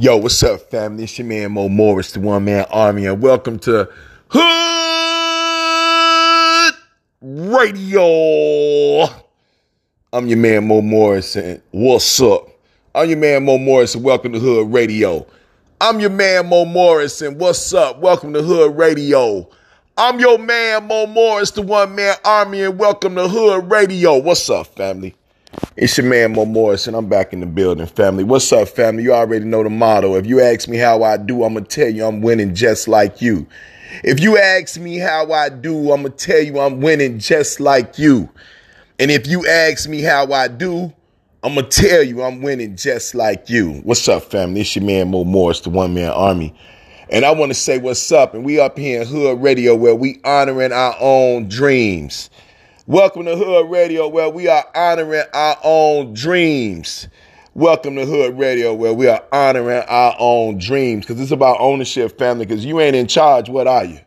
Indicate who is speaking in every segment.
Speaker 1: Yo, what's up, family? It's your man Mo Morris, the one man army, and welcome to Hood Radio. I'm your man Mo Morris, and what's up? I'm your man Mo Morris, and welcome to Hood Radio. I'm your man Mo Morris, and what's up? Welcome to Hood Radio. I'm your man Mo Morris, the one man army, and welcome to Hood Radio. What's up, family? It's your man Mo Morris, and I'm back in the building, family. What's up, family? You already know the motto. If you ask me how I do, I'm gonna tell you I'm winning just like you. If you ask me how I do, I'm gonna tell you I'm winning just like you. And if you ask me how I do, I'm gonna tell you I'm winning just like you. What's up, family? It's your man Mo Morris, the one man army. And I want to say what's up. And we up here in Hood Radio where we honoring our own dreams. Welcome to Hood Radio where we are honoring our own dreams. Welcome to Hood Radio where we are honoring our own dreams because it's about ownership, family, because you ain't in charge. What are you?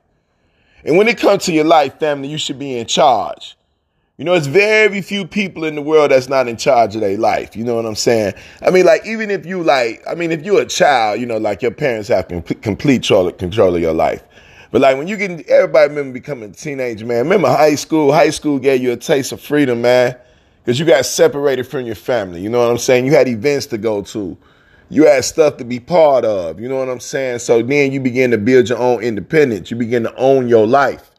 Speaker 1: And when it comes to your life, family, you should be in charge. You know, it's very few people in the world that's not in charge of their life. You know what I'm saying? I mean, like, even if you like, I mean, if you're a child, you know, like your parents have complete control, control of your life. But like when you get, everybody remember becoming a teenage man. Remember high school? High school gave you a taste of freedom, man, because you got separated from your family. You know what I'm saying? You had events to go to. You had stuff to be part of. You know what I'm saying? So then you begin to build your own independence. You begin to own your life.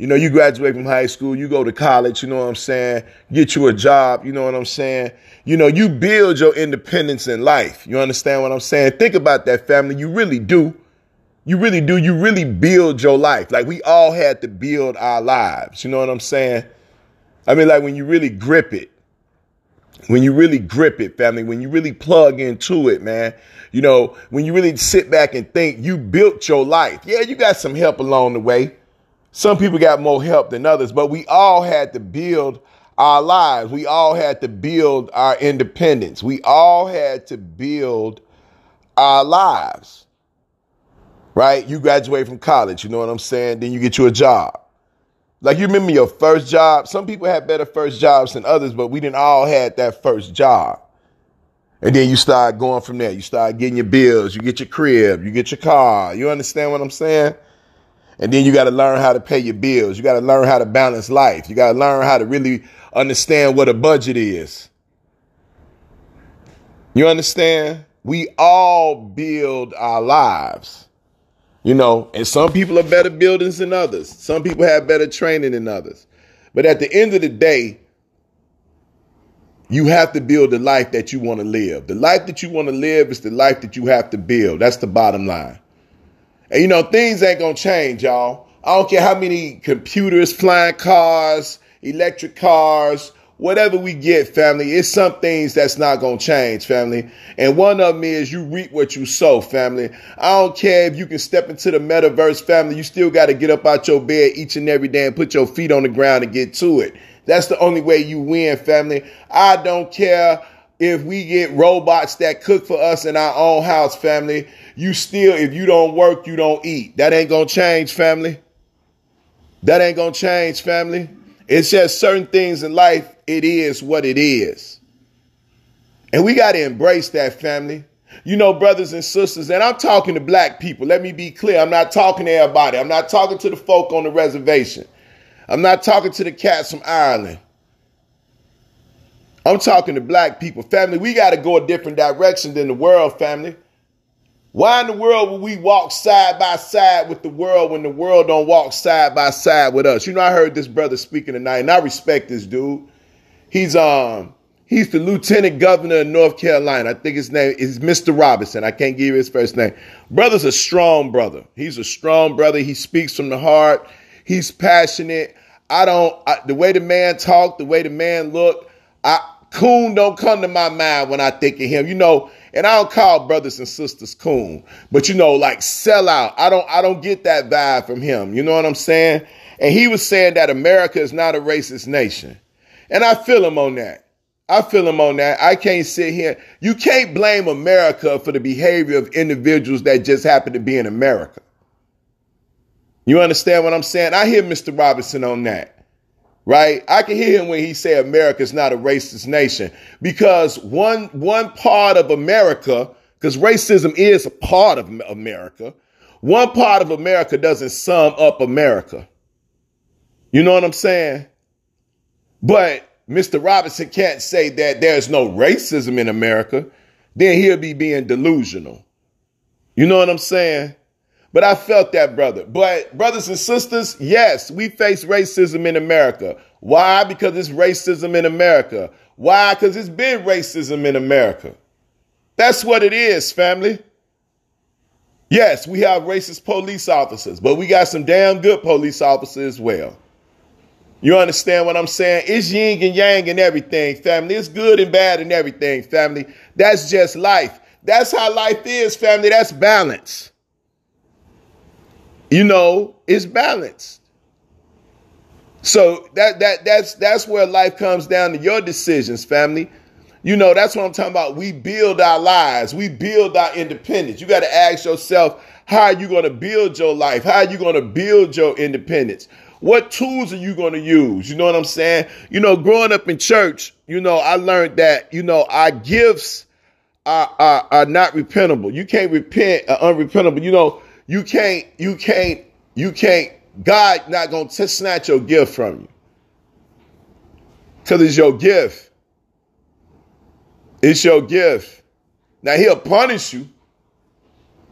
Speaker 1: You know, you graduate from high school, you go to college, you know what I'm saying? Get you a job, you know what I'm saying? You know, you build your independence in life. You understand what I'm saying? Think about that family. You really do. You really do. You really build your life. Like we all had to build our lives. You know what I'm saying? I mean, like when you really grip it, when you really grip it, family, when you really plug into it, man, you know, when you really sit back and think you built your life. Yeah, you got some help along the way. Some people got more help than others, but we all had to build our lives. We all had to build our independence. We all had to build our lives right? You graduate from college, you know what I'm saying? Then you get you a job. Like you remember your first job? Some people had better first jobs than others, but we didn't all had that first job. And then you start going from there. You start getting your bills, you get your crib, you get your car. You understand what I'm saying? And then you got to learn how to pay your bills. You got to learn how to balance life. You got to learn how to really understand what a budget is. You understand? We all build our lives. You know, and some people are better builders than others. Some people have better training than others. But at the end of the day, you have to build the life that you want to live. The life that you want to live is the life that you have to build. That's the bottom line. And you know, things ain't going to change, y'all. I don't care how many computers, flying cars, electric cars, whatever we get, family, it's some things that's not to change, family. And one of them is you reap what you sow, family. I don't care if you can step into the metaverse, family. You still got to get up out your bed each and every day and put your feet on the ground and get to it. That's the only way you win, family. I don't care if we get robots that cook for us in our own house, family. You still, if you don't work, you don't eat. That ain't to change, family. That ain't to change, family. It's just certain things in life, it is what it is. And we got to embrace that family. You know, brothers and sisters, and I'm talking to black people. Let me be clear. I'm not talking to everybody. I'm not talking to the folk on the reservation. I'm not talking to the cats from Ireland. I'm talking to black people. Family, we got to go a different direction than the world, family. Why in the world would we walk side by side with the world when the world don't walk side by side with us? You know, I heard this brother speaking tonight, and I respect this dude. He's um he's the lieutenant governor of North Carolina. I think his name is Mr. Robinson. I can't give you his first name. Brother's a strong brother. He's a strong brother. He speaks from the heart. He's passionate. I don't I, the way the man talk, the way the man look. I coon don't come to my mind when I think of him. You know and I don't call brothers and sisters coon, but you know, like sell out. I don't, I don't get that vibe from him. You know what I'm saying? And he was saying that America is not a racist nation. And I feel him on that. I feel him on that. I can't sit here. You can't blame America for the behavior of individuals that just happen to be in America. You understand what I'm saying? I hear Mr. Robinson on that right? I can hear him when he say America is not a racist nation because one one part of America because racism is a part of America. One part of America doesn't sum up America. You know what I'm saying? But Mr. Robinson can't say that there's no racism in America. Then he'll be being delusional. You know what I'm saying? But I felt that, brother. But, brothers and sisters, yes, we face racism in America. Why? Because it's racism in America. Why? Because it's been racism in America. That's what it is, family. Yes, we have racist police officers, but we got some damn good police officers as well. You understand what I'm saying? It's yin and yang and everything, family. It's good and bad and everything, family. That's just life. That's how life is, family. That's balance. You know, it's balanced. So that that that's that's where life comes down to your decisions, family. You know, that's what I'm talking about. We build our lives, we build our independence. You got to ask yourself, how are you going to build your life? How are you going to build your independence? What tools are you going to use? You know what I'm saying? You know, growing up in church, you know, I learned that, you know, our gifts are, are, are not repentable. You can't repent uh, unrepentable. You know, you can't, you can't, you can't, God not going to snatch your gift from you. Because it's your gift. It's your gift. Now he'll punish you.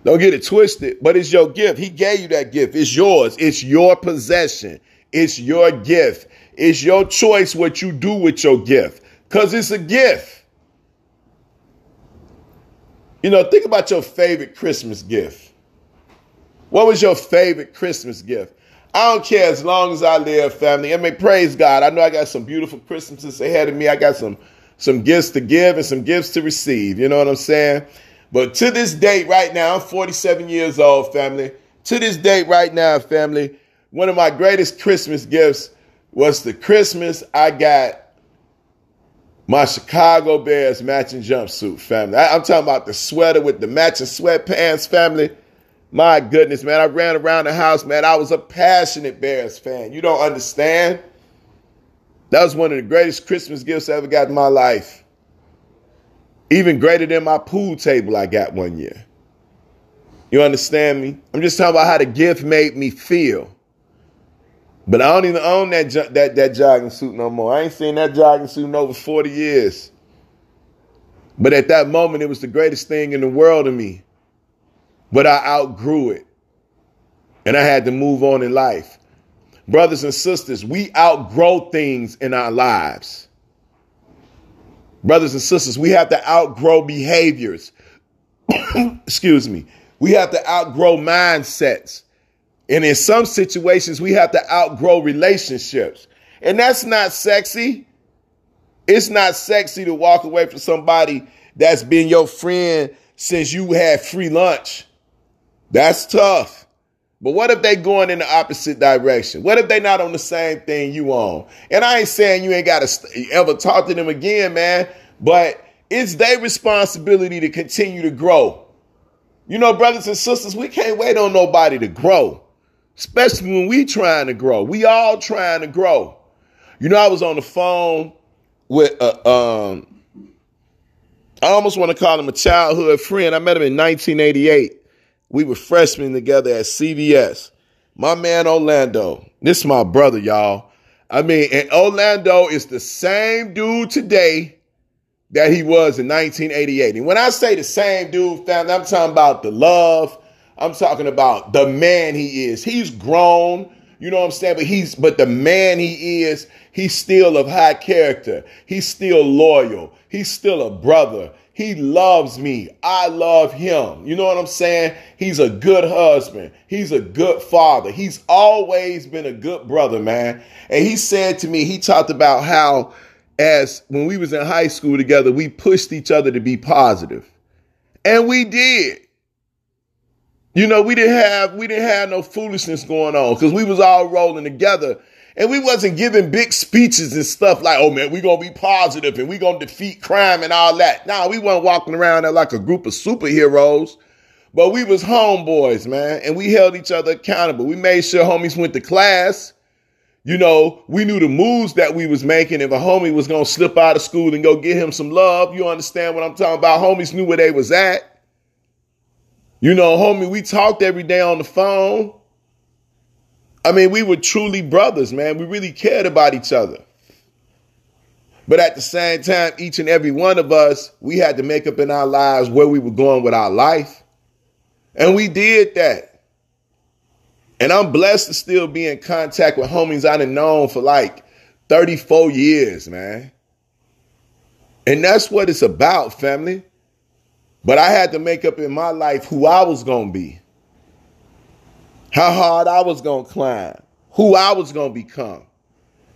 Speaker 1: Don't get it twisted, but it's your gift. He gave you that gift. It's yours. It's your possession. It's your gift. It's your choice what you do with your gift because it's a gift. You know, think about your favorite Christmas gift. What was your favorite Christmas gift? I don't care as long as I live, family. I mean, praise God. I know I got some beautiful Christmases ahead of me. I got some some gifts to give and some gifts to receive. You know what I'm saying? But to this date, right now, I'm 47 years old, family. To this date, right now, family, one of my greatest Christmas gifts was the Christmas I got my Chicago Bears matching jumpsuit, family. I, am talking about the sweater with the matching sweatpants, family. My goodness, man. I ran around the house, man. I was a passionate Bears fan. You don't understand. That was one of the greatest Christmas gifts I ever got in my life. Even greater than my pool table I got one year. You understand me? I'm just talking about how the gift made me feel. But I don't even own that that that jogging suit no more. I ain't seen that jogging suit in over 40 years. But at that moment, it was the greatest thing in the world to me. But I outgrew it. And I had to move on in life. Brothers and sisters, we outgrow things in our lives. Brothers and sisters, we have to outgrow behaviors. Excuse me. We have to outgrow mindsets. And in some situations, we have to outgrow relationships. And that's not sexy. It's not sexy to walk away from somebody that's been your friend since you had free lunch. That's tough. But what if they going in the opposite direction? What if they not on the same thing you on? And I ain't saying you ain't got to ever talk to them again, man, but it's their responsibility to continue to grow. You know, brothers and sisters, we can't wait on nobody to grow, especially when we trying to grow. We all trying to grow. You know, I was on the phone with uh, um, I almost want to call him a childhood friend. I met him in 1988. We were freshmen together at CVS. My man Orlando, this is my brother, y'all. I mean, and Orlando is the same dude today that he was in 1988. And when I say the same dude, family, I'm talking about the love. I'm talking about the man he is. He's grown, you know what I'm saying? But he's but the man he is, he's still of high character. He's still loyal. He's still a brother. He loves me. I love him. You know what I'm saying? He's a good husband. He's a good father. He's always been a good brother, man. And he said to me, he talked about how as when we was in high school together, we pushed each other to be positive. And we did. You know, we didn't have we didn't have no foolishness going on because we was all rolling together and we wasn't giving big speeches and stuff like, oh man, we gonna be positive and we gonna defeat crime and all that. Nah, we weren't walking around there like a group of superheroes. But we was homeboys, man, and we held each other accountable. We made sure homies went to class. You know, we knew the moves that we was making. If a homie was gonna slip out of school and go get him some love, you understand what I'm talking about? Homies knew where they was at. You know, homie, we talked every day on the phone. I mean, we were truly brothers, man. We really cared about each other. But at the same time, each and every one of us, we had to make up in our lives where we were going with our life. And we did that. And I'm blessed to still be in contact with homies I've known for like 34 years, man. And that's what it's about, family. But I had to make up in my life who I was going to be, how hard I was going to climb, who I was going to become.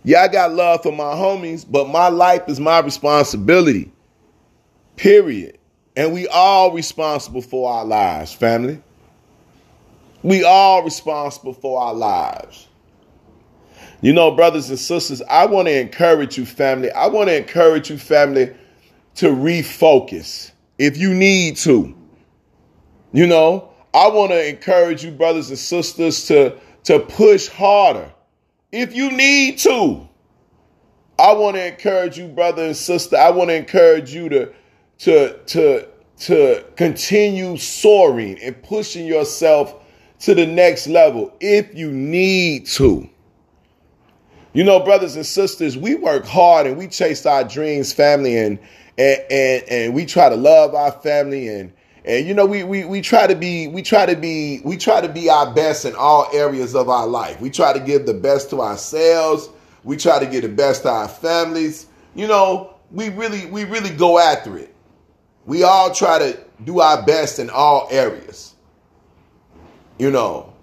Speaker 1: Yeah, I got love for my homies, but my life is my responsibility. Period. And we all responsible for our lives, family. We all responsible for our lives. You know, brothers and sisters, I want to encourage you, family. I want to encourage you, family, to refocus if you need to. You know, I want to encourage you, brothers and sisters, to, to push harder if you need to. I want to encourage you, brother and sister. I want to encourage you to to to to continue soaring and pushing yourself to the next level if you need to. You know, brothers and sisters, we work hard and we chase our dreams, family, and and and, and we try to love our family and and you know, we, we we try to be we try to be we try to be our best in all areas of our life. We try to give the best to ourselves. We try to give the best to our families. You know, we really we really go after it. We all try to do our best in all areas. You know.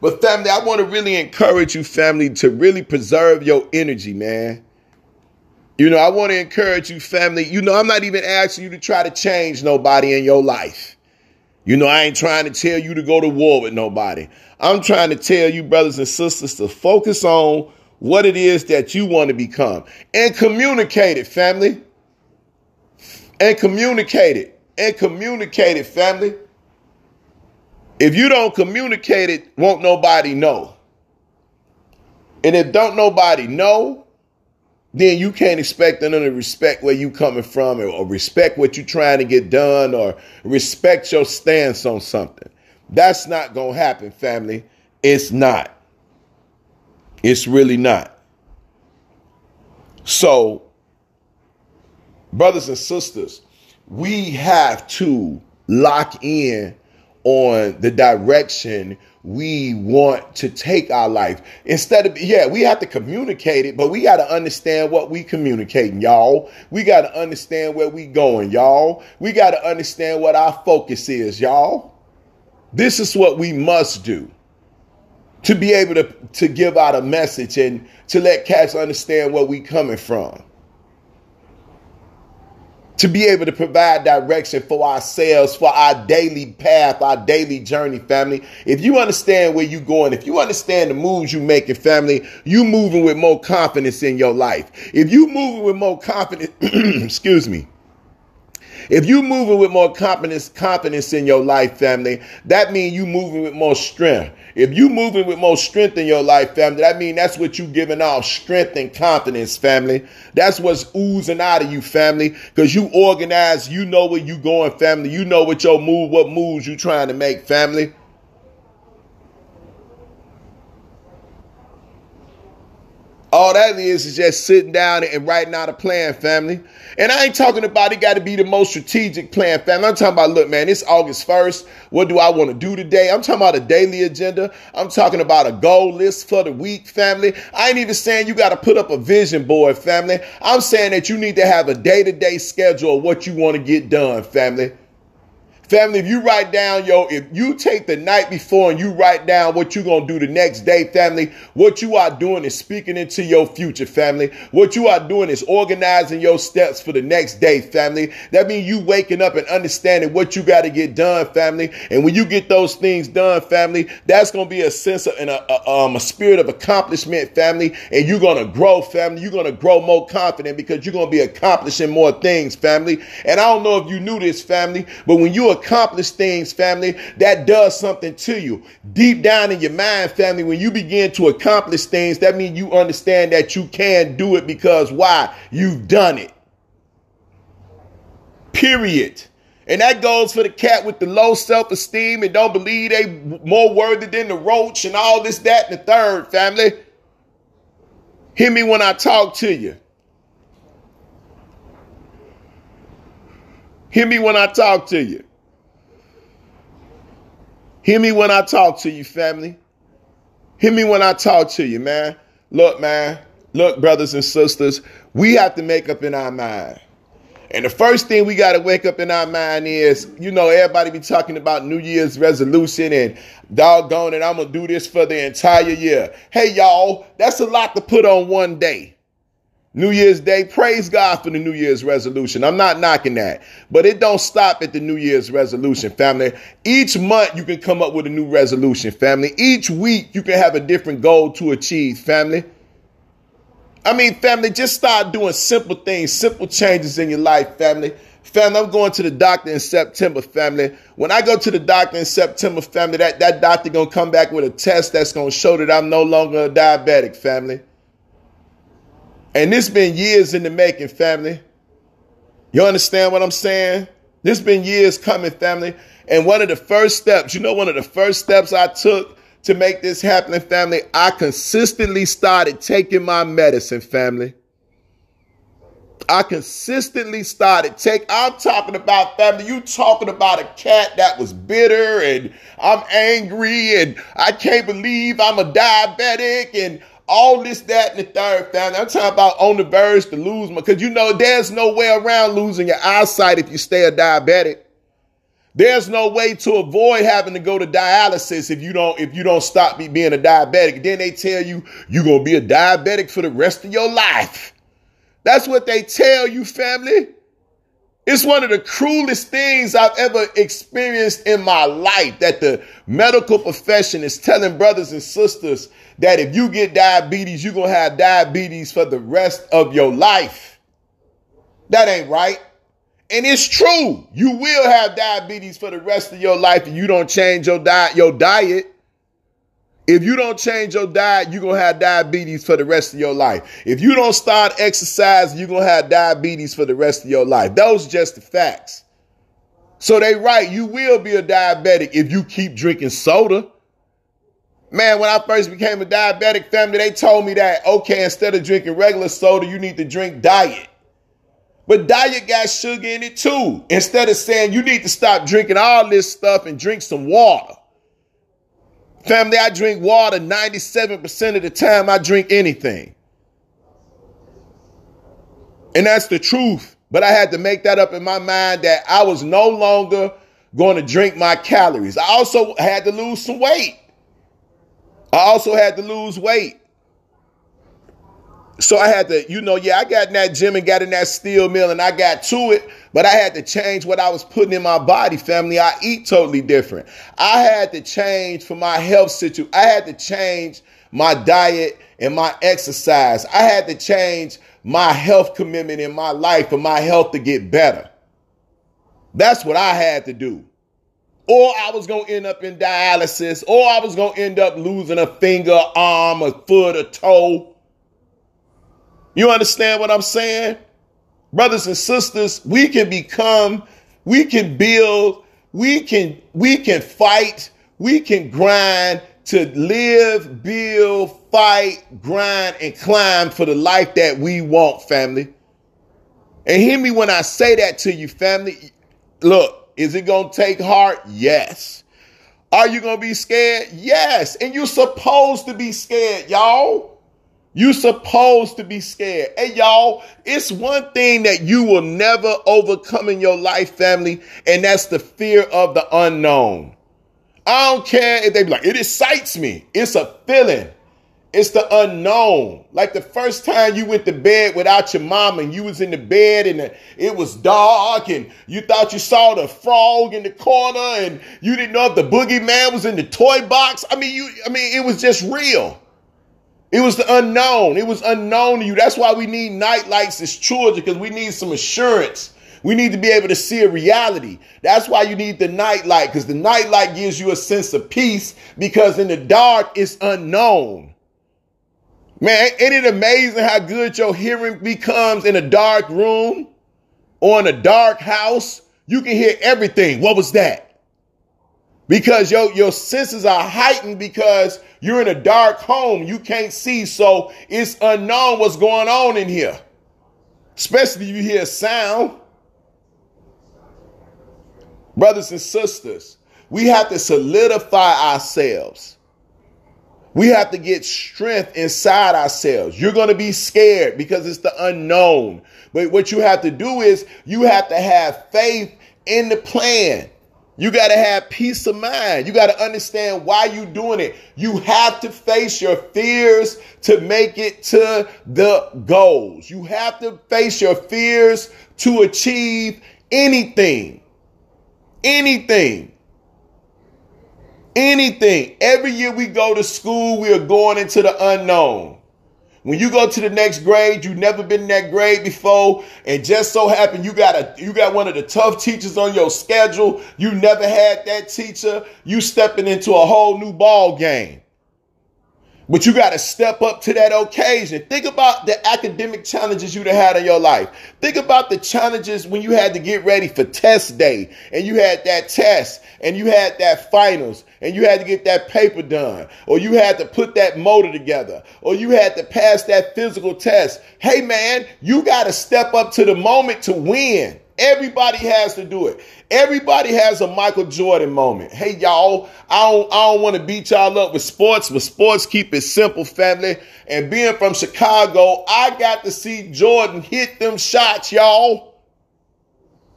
Speaker 1: But family, I want to really encourage you family to really preserve your energy, man. You know, I want to encourage you, family. You know, I'm not even asking you to try to change nobody in your life. You know, I ain't trying to tell you to go to war with nobody. I'm trying to tell you, brothers and sisters, to focus on what it is that you want to become and communicate it, family. And communicate it. And communicate it, family. If you don't communicate it, won't nobody know. And if don't nobody know, then you can't expect them to respect where you coming from or, respect what you're trying to get done or respect your stance on something. That's not going to happen, family. It's not. It's really not. So, brothers and sisters, we have to lock in on the direction we want to take our life. Instead of, yeah, we have to communicate it, but we got to understand what we communicating, y'all. We got to understand where we going, y'all. We got to understand what our focus is, y'all. This is what we must do to be able to, to give out a message and to let cats understand where we coming from to be able to provide direction for ourselves, for our daily path, our daily journey, family. If you understand where you're going, if you understand the moves you making, family, you moving with more confidence in your life. If you moving with more confidence, excuse me, if you moving with more confidence, confidence in your life, family, that means you moving with more strength. If you moving with more strength in your life, family, that means that's what you giving off, strength and confidence, family. That's what's oozing out of you, family, because you organize, you know where you going, family. You know what your move, what moves you trying to make, family. All that is is just sitting down and writing out a plan, family. And I ain't talking about it got to be the most strategic plan, family. I'm talking about, look, man, it's August 1st. What do I want to do today? I'm talking about a daily agenda. I'm talking about a goal list for the week, family. I ain't even saying you got to put up a vision board, family. I'm saying that you need to have a day to day schedule of what you want to get done, family. Family, if you write down, yo, if you take the night before and you write down what you're going to do the next day, family, what you are doing is speaking into your future, family. What you are doing is organizing your steps for the next day, family. That means you waking up and understanding what you got to get done, family. And when you get those things done, family, that's going to be a sense of and a, a, um, a spirit of accomplishment, family. And you're going to grow, family. You're going to grow more confident because you're going to be accomplishing more things, family. And I don't know if you knew this, family, but when you accomplish things, family, that does something to you. Deep down in your mind, family, when you begin to accomplish things, that means you understand that you can do it because why? You've done it. Period. And that goes for the cat with the low self-esteem and don't believe they more worthy than the roach and all this, that, and the third, family. Hear me when I talk to you. Hear me when I talk to you. Hear me when I talk to you, family. Hear me when I talk to you, man. Look, man. Look, brothers and sisters, we have to make up in our mind and the first thing we got to wake up in our mind is, you know, everybody be talking about New Year's resolution and doggone it, I'm going to do this for the entire year. Hey, y'all, that's a lot to put on one day. New Year's Day, praise God for the New Year's resolution. I'm not knocking that, but it don't stop at the New Year's resolution, family. Each month you can come up with a new resolution, family. Each week you can have a different goal to achieve, family. I mean, family, just start doing simple things, simple changes in your life, family. Family, I'm going to the doctor in September, family. When I go to the doctor in September, family, that, that doctor gonna come back with a test that's gonna show that I'm no longer a diabetic, family. And this been years in the making, family. You understand what I'm saying? This been years coming, family. And one of the first steps, you know, one of the first steps I took to make this happen, family, I consistently started taking my medicine, family. I consistently started take. I'm talking about family. You talking about a cat that was bitter and I'm angry and I can't believe I'm a diabetic and all this, that, and the third family. I'm talking about on the verge to lose my because you know there's no way around losing your eyesight if you stay a diabetic. There's no way to avoid having to go to dialysis if you don't if you don't stop being a diabetic. Then they tell you you're gonna be a diabetic for the rest of your life. That's what they tell you, family. It's one of the cruelest things I've ever experienced in my life that the medical profession is telling brothers and sisters that if you get diabetes, you're going to have diabetes for the rest of your life. That ain't right. And it's true. You will have diabetes for the rest of your life if you don't change your diet, your diet. If you don't change your diet, you're going to have diabetes for the rest of your life. If you don't start exercising, you're going to have diabetes for the rest of your life. Those just the facts. So they right, you will be a diabetic if you keep drinking soda. Man, when I first became a diabetic family, they told me that, okay, instead of drinking regular soda, you need to drink diet. But diet got sugar in it too. Instead of saying you need to stop drinking all this stuff and drink some water. Family, I drink water 97% of the time I drink anything. And that's the truth. But I had to make that up in my mind that I was no longer going to drink my calories. I also had to lose some weight. I also had to lose weight. So I had to, you know, yeah, I got in that gym and got in that steel mill and I got to it, but I had to change what I was putting in my body, family. I eat totally different. I had to change for my health situation. I had to change my diet and my exercise. I had to change my health commitment in my life for my health to get better. That's what I had to do. Or I was going to end up in dialysis, or I was going to end up losing a finger, arm, a foot, a toe you understand what I'm saying? Brothers and sisters, we can become, we can build, we can, we can fight, we can grind to live, build, fight, grind, and climb for the life that we want, family. And hear me when I say that to you, family. Look, is it going to take heart? Yes. Are you going to be scared? Yes. And you're supposed to be scared, y'all. You supposed to be scared. Hey, y'all, it's one thing that you will never overcome in your life, family, and that's the fear of the unknown. I don't care if they be like, it excites me. It's a feeling. It's the unknown. Like the first time you went to bed without your mom and you was in the bed and it was dark and you thought you saw the frog in the corner and you didn't know if the boogeyman was in the toy box. I mean, you, I mean, it was just real. It was the unknown. It was unknown to you. That's why we need night lights as children because we need some assurance. We need to be able to see a reality. That's why you need the night light because the night light gives you a sense of peace because in the dark it's unknown. Man, ain't it amazing how good your hearing becomes in a dark room or in a dark house You can hear everything. What was that? Because your, your senses are heightened because you're in a dark home. You can't see. So it's unknown what's going on in here. Especially if you hear sound. Brothers and sisters, we have to solidify ourselves. We have to get strength inside ourselves. You're going to be scared because it's the unknown. But what you have to do is you have to have faith in the plan. You got to have peace of mind. You got to understand why you're doing it. You have to face your fears to make it to the goals. You have to face your fears to achieve anything. Anything. Anything. Every year we go to school, we are going into the unknown. When you go to the next grade, you've never been in that grade before, and just so happen you got a you got one of the tough teachers on your schedule. You never had that teacher. You stepping into a whole new ball game. But you got to step up to that occasion. Think about the academic challenges you'd have had in your life. Think about the challenges when you had to get ready for test day and you had that test and you had that finals and you had to get that paper done or you had to put that motor together or you had to pass that physical test. Hey man, you got to step up to the moment to win. Everybody has to do it. Everybody has a Michael Jordan moment. Hey, y'all, I don't, I don't want to beat y'all up with sports, but sports keep it simple, family. And being from Chicago, I got to see Jordan hit them shots, y'all.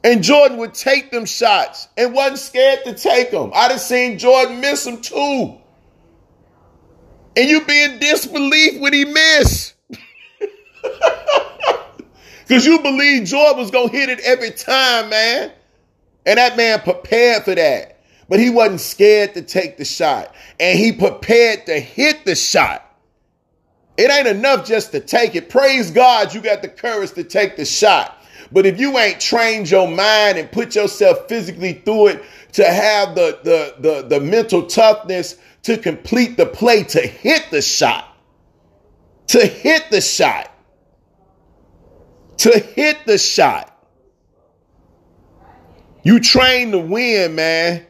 Speaker 1: And Jordan would take them shots and wasn't scared to take them. I done seen Jordan miss them too. And you be in disbelief when he miss. Because you believe Jordan was going to hit it every time, man. And that man prepared for that. But he wasn't scared to take the shot. And he prepared to hit the shot. It ain't enough just to take it. Praise God, you got the courage to take the shot. But if you ain't trained your mind and put yourself physically through it to have the, the, the, the mental toughness to complete the play, to hit the shot, to hit the shot, to hit the shot. You train to win, man.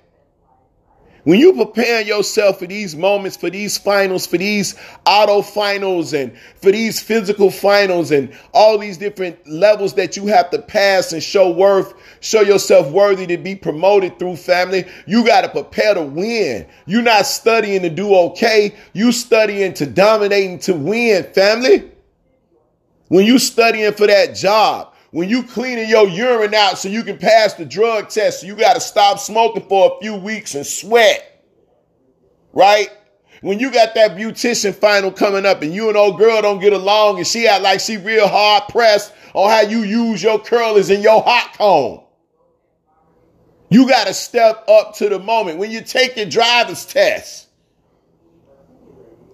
Speaker 1: When you prepare yourself for these moments, for these finals, for these auto finals, and for these physical finals, and all these different levels that you have to pass and show worth, show yourself worthy to be promoted through family, you got to prepare to win. You're not studying to do okay, you studying to dominate and to win, family. When you studying for that job, when you cleaning your urine out so you can pass the drug test, so you got to stop smoking for a few weeks and sweat. Right? When you got that beautician final coming up and you and old girl don't get along and she act like she real hard pressed on how you use your curlers and your hot comb. You got to step up to the moment. When you take your driver's test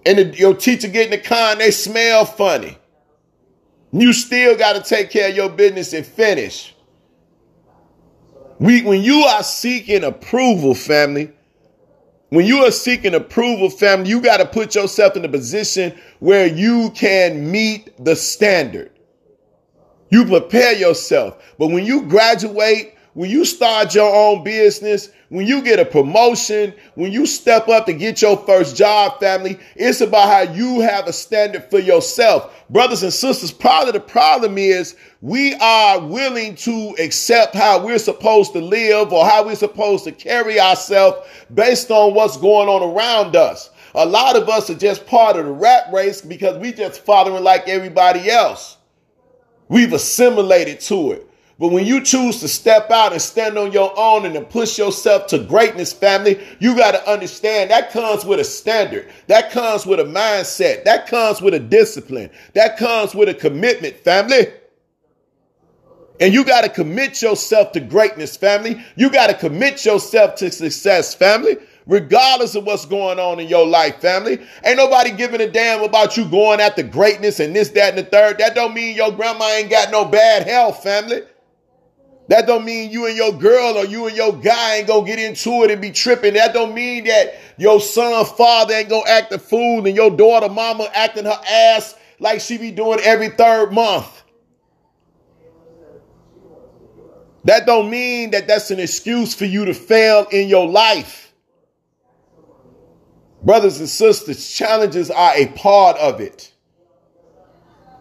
Speaker 1: and the, your teacher getting the con, they smell funny. You still got to take care of your business and finish. We, when you are seeking approval, family, when you are seeking approval, family, you got to put yourself in a position where you can meet the standard. You prepare yourself. But when you graduate, when you start your own business, when you get a promotion, when you step up to get your first job, family, it's about how you have a standard for yourself. Brothers and sisters, part of the problem is we are willing to accept how we're supposed to live or how we're supposed to carry ourselves based on what's going on around us. A lot of us are just part of the rat race because we just following like everybody else. We've assimilated to it. But when you choose to step out and stand on your own and to push yourself to greatness, family, you got to understand that comes with a standard. That comes with a mindset. That comes with a discipline. That comes with a commitment, family. And you got to commit yourself to greatness, family. You got to commit yourself to success, family. Regardless of what's going on in your life, family. Ain't nobody giving a damn about you going after greatness and this, that, and the third. That don't mean your grandma ain't got no bad health, family. That don't mean you and your girl or you and your guy ain't gonna get into it and be tripping. That don't mean that your son father ain't gonna act a fool and your daughter mama acting her ass like she be doing every third month. That don't mean that that's an excuse for you to fail in your life. Brothers and sisters, challenges are a part of it.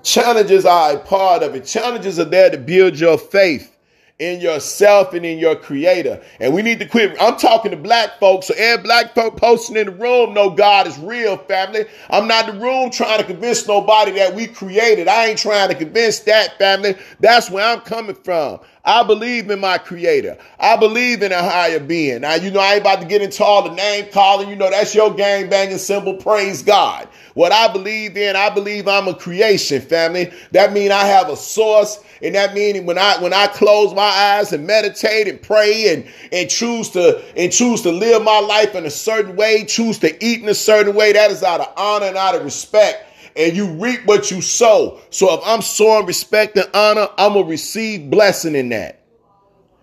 Speaker 1: Challenges are a part of it. Challenges are there to build your faith in yourself and in your creator. And we need to quit. I'm talking to black folks. So every black folk posting in the room know God is real, family. I'm not in the room trying to convince nobody that we created. I ain't trying to convince that family. That's where I'm coming from. I believe in my creator. I believe in a higher being. Now, you know, I ain't about to get into all the name calling. You know, that's your gang banging symbol. Praise God. What I believe in, I believe I'm a creation, family. That means I have a source. And that means when I when I close my eyes and meditate and pray and, and choose to and choose to live my life in a certain way, choose to eat in a certain way, that is out of honor and out of respect and you reap what you sow. So if I'm sowing respect and honor, I'm gonna receive blessing in that.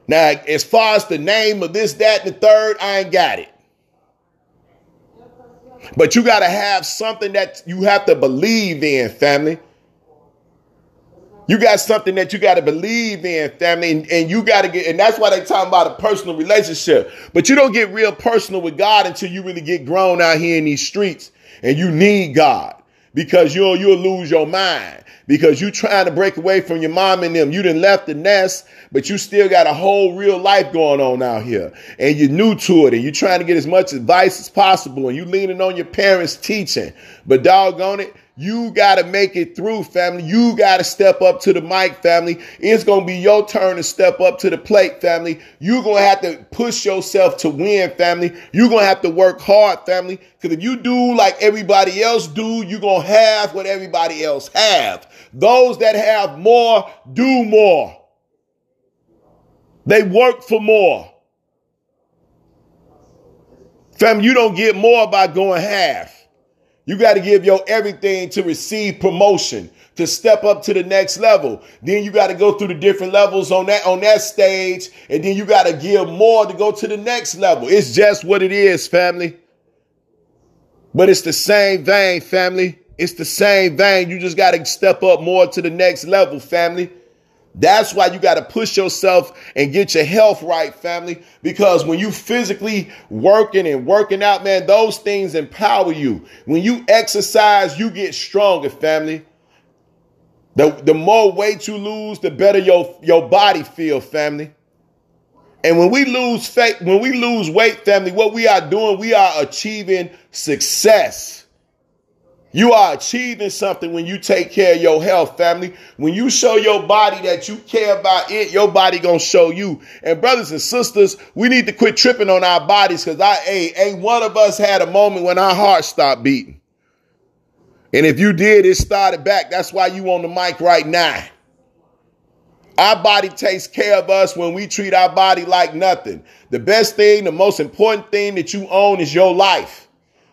Speaker 1: Now, as far as the name of this, that, and the third, I ain't got it. But you gotta have something that you have to believe in, family. You got something that you got to believe in, family, and, and you got to get, and that's why they talking about a personal relationship. But you don't get real personal with God until you really get grown out here in these streets, and you need God because you'll you'll lose your mind because you trying to break away from your mom and them. You didn't left the nest, but you still got a whole real life going on out here, and you're new to it, and you're trying to get as much advice as possible, and you leaning on your parents' teaching. But doggone it, you got to make it through, family. You got to step up to the mic, family. It's going to be your turn to step up to the plate, family. You're going to have to push yourself to win, family. You're going to have to work hard, family. Because if you do like everybody else do, you're going to have what everybody else have. Those that have more do more. They work for more. Family, you don't get more by going half. You got to give your everything to receive promotion, to step up to the next level. Then you got to go through the different levels on that on that stage, and then you got to give more to go to the next level. It's just what it is, family. But it's the same vein, family. It's the same vein. You just got to step up more to the next level, family. That's why you got to push yourself and get your health right, family. Because when you physically working and working out, man, those things empower you. When you exercise, you get stronger, family. The, the more weight you lose, the better your, your body feel, family. And when we lose faith, when we lose weight, family, what we are doing, we are achieving success. You are achieving something when you take care of your health, family. When you show your body that you care about it, your body gonna show you. And brothers and sisters, we need to quit tripping on our bodies because I ain't, ain't one of us had a moment when our heart stopped beating. And if you did, it started back. That's why you on the mic right now. Our body takes care of us when we treat our body like nothing. The best thing, the most important thing that you own is your life.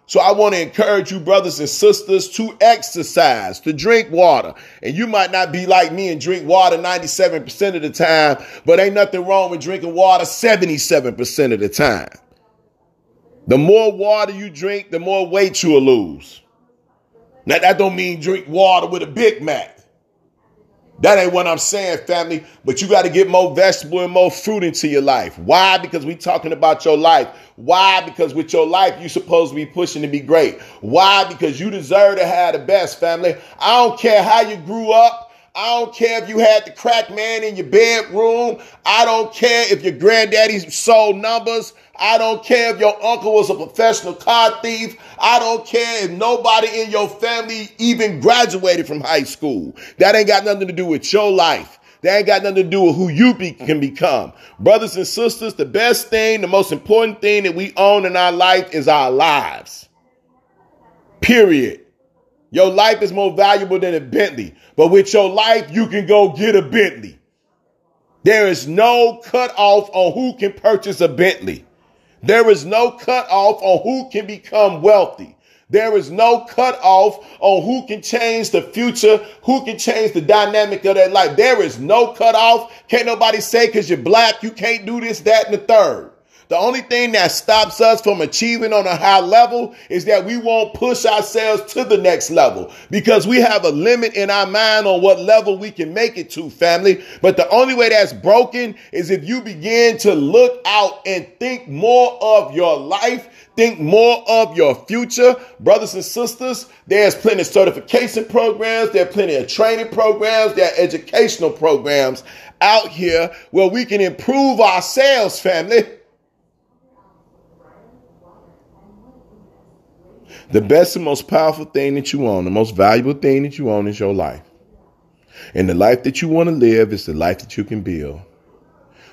Speaker 1: So I want to encourage you, brothers and sisters, to exercise, to drink water. And you might not be like me and drink water 97% of the time, but ain't nothing wrong with drinking water 77% of the time. The more water you drink, the more weight you'll lose. Now that don't mean drink water with a Big Mac. That ain't what I'm saying, family. But you got to get more vegetable and more fruit into your life. Why? Because we talking about your life. Why? Because with your life, you supposed to be pushing to be great. Why? Because you deserve to have the best, family. I don't care how you grew up. I don't care if you had the crack man in your bedroom. I don't care if your granddaddy sold numbers. I don't care if your uncle was a professional car thief. I don't care if nobody in your family even graduated from high school. That ain't got nothing to do with your life. That ain't got nothing to do with who you be, can become. Brothers and sisters, the best thing, the most important thing that we own in our life is our lives. Period. Your life is more valuable than a Bentley. But with your life, you can go get a Bentley. There is no cutoff on who can purchase a Bentley. There is no cutoff on who can become wealthy. There is no cutoff on who can change the future, who can change the dynamic of their life. There is no cutoff. Can't nobody say because you're black, you can't do this, that, and the third. The only thing that stops us from achieving on a high level is that we won't push ourselves to the next level because we have a limit in our mind on what level we can make it to, family. But the only way that's broken is if you begin to look out and think more of your life think more of your future. Brothers and sisters, there's plenty of certification programs, there are plenty of training programs, there are educational programs out here where we can improve ourselves, family. The best and most powerful thing that you own, the most valuable thing that you own is your life. And the life that you want to live is the life that you can build.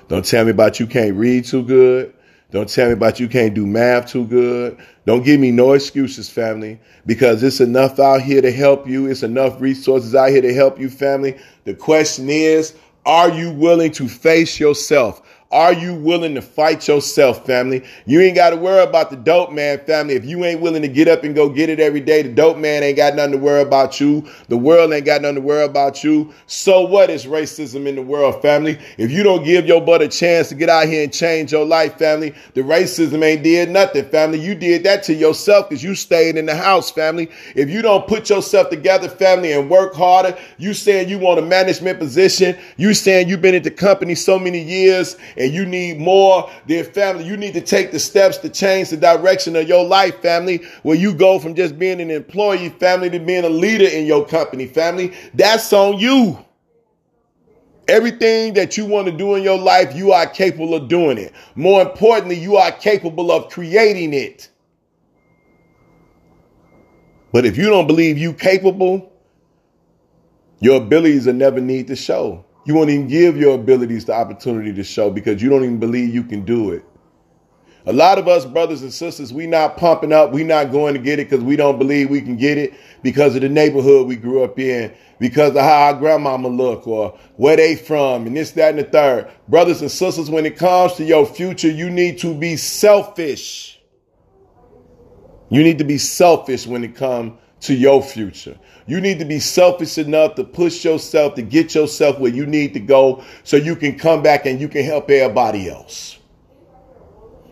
Speaker 1: Don't tell me about you can't read too good. Don't tell me about you can't do math too good. Don't give me no excuses, family, because it's enough out here to help you. It's enough resources out here to help you, family. The question is, are you willing to face yourself? Are you willing to fight yourself, family? You ain't got to worry about the dope man, family. If you ain't willing to get up and go get it every day, the dope man ain't got nothing to worry about you. The world ain't got nothing to worry about you. So what is racism in the world, family? If you don't give your butt a chance to get out here and change your life, family, the racism ain't did nothing, family. You did that to yourself because you stayed in the house, family. If you don't put yourself together, family, and work harder, you saying you want a management position, you saying you've been at the company so many years and you need more than family. You need to take the steps to change the direction of your life, family, where you go from just being an employee, family, to being a leader in your company, family. That's on you. Everything that you want to do in your life, you are capable of doing it. More importantly, you are capable of creating it. But if you don't believe you capable, your abilities will never need to show. You won't even give your abilities the opportunity to show because you don't even believe you can do it. A lot of us brothers and sisters, we not pumping up. We not going to get it because we don't believe we can get it because of the neighborhood we grew up in, because of how our grandmama look or where they from and this, that, and the third. Brothers and sisters, when it comes to your future, you need to be selfish. You need to be selfish when it comes to your future. You need to be selfish enough to push yourself to get yourself where you need to go so you can come back and you can help everybody else.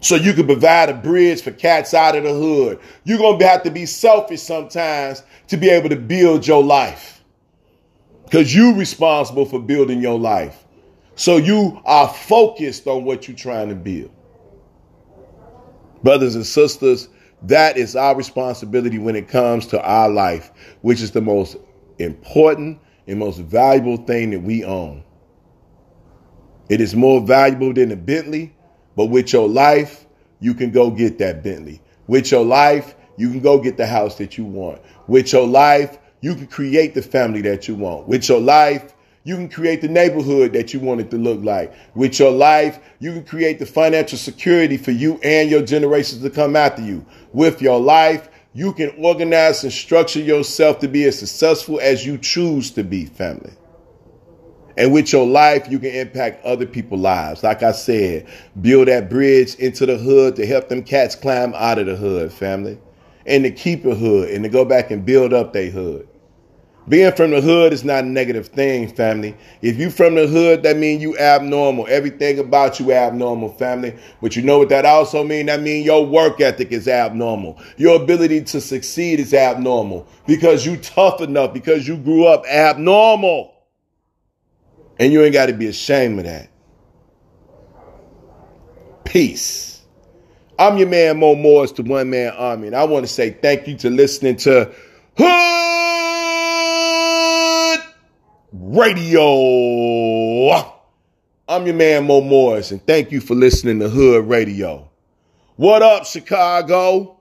Speaker 1: So you can provide a bridge for cats out of the hood. You're going to have to be selfish sometimes to be able to build your life. Because you're responsible for building your life. So you are focused on what you're trying to build. Brothers and sisters, that is our responsibility when it comes to our life, which is the most important and most valuable thing that we own. It is more valuable than a Bentley, but with your life, you can go get that Bentley. With your life, you can go get the house that you want. With your life, you can create the family that you want. With your life, you can create the neighborhood that you want it to look like. With your life, you can create the financial security for you and your generations to come after you. With your life, you can organize and structure yourself to be as successful as you choose to be, family. And with your life, you can impact other people's lives. Like I said, build that bridge into the hood to help them cats climb out of the hood, family. And to keep a hood and to go back and build up their hood. Being from the hood is not a negative thing, family. If you from the hood, that means you abnormal. Everything about you abnormal, family. But you know what that also mean? That mean your work ethic is abnormal. Your ability to succeed is abnormal because you tough enough because you grew up abnormal. And you ain't got to be ashamed of that. Peace. I'm your man Mo Morris, the One Man Army, and I want to say thank you to listening to Hood Radio. I'm your man Mo Morris, and thank you for listening to Hood Radio. What up, Chicago?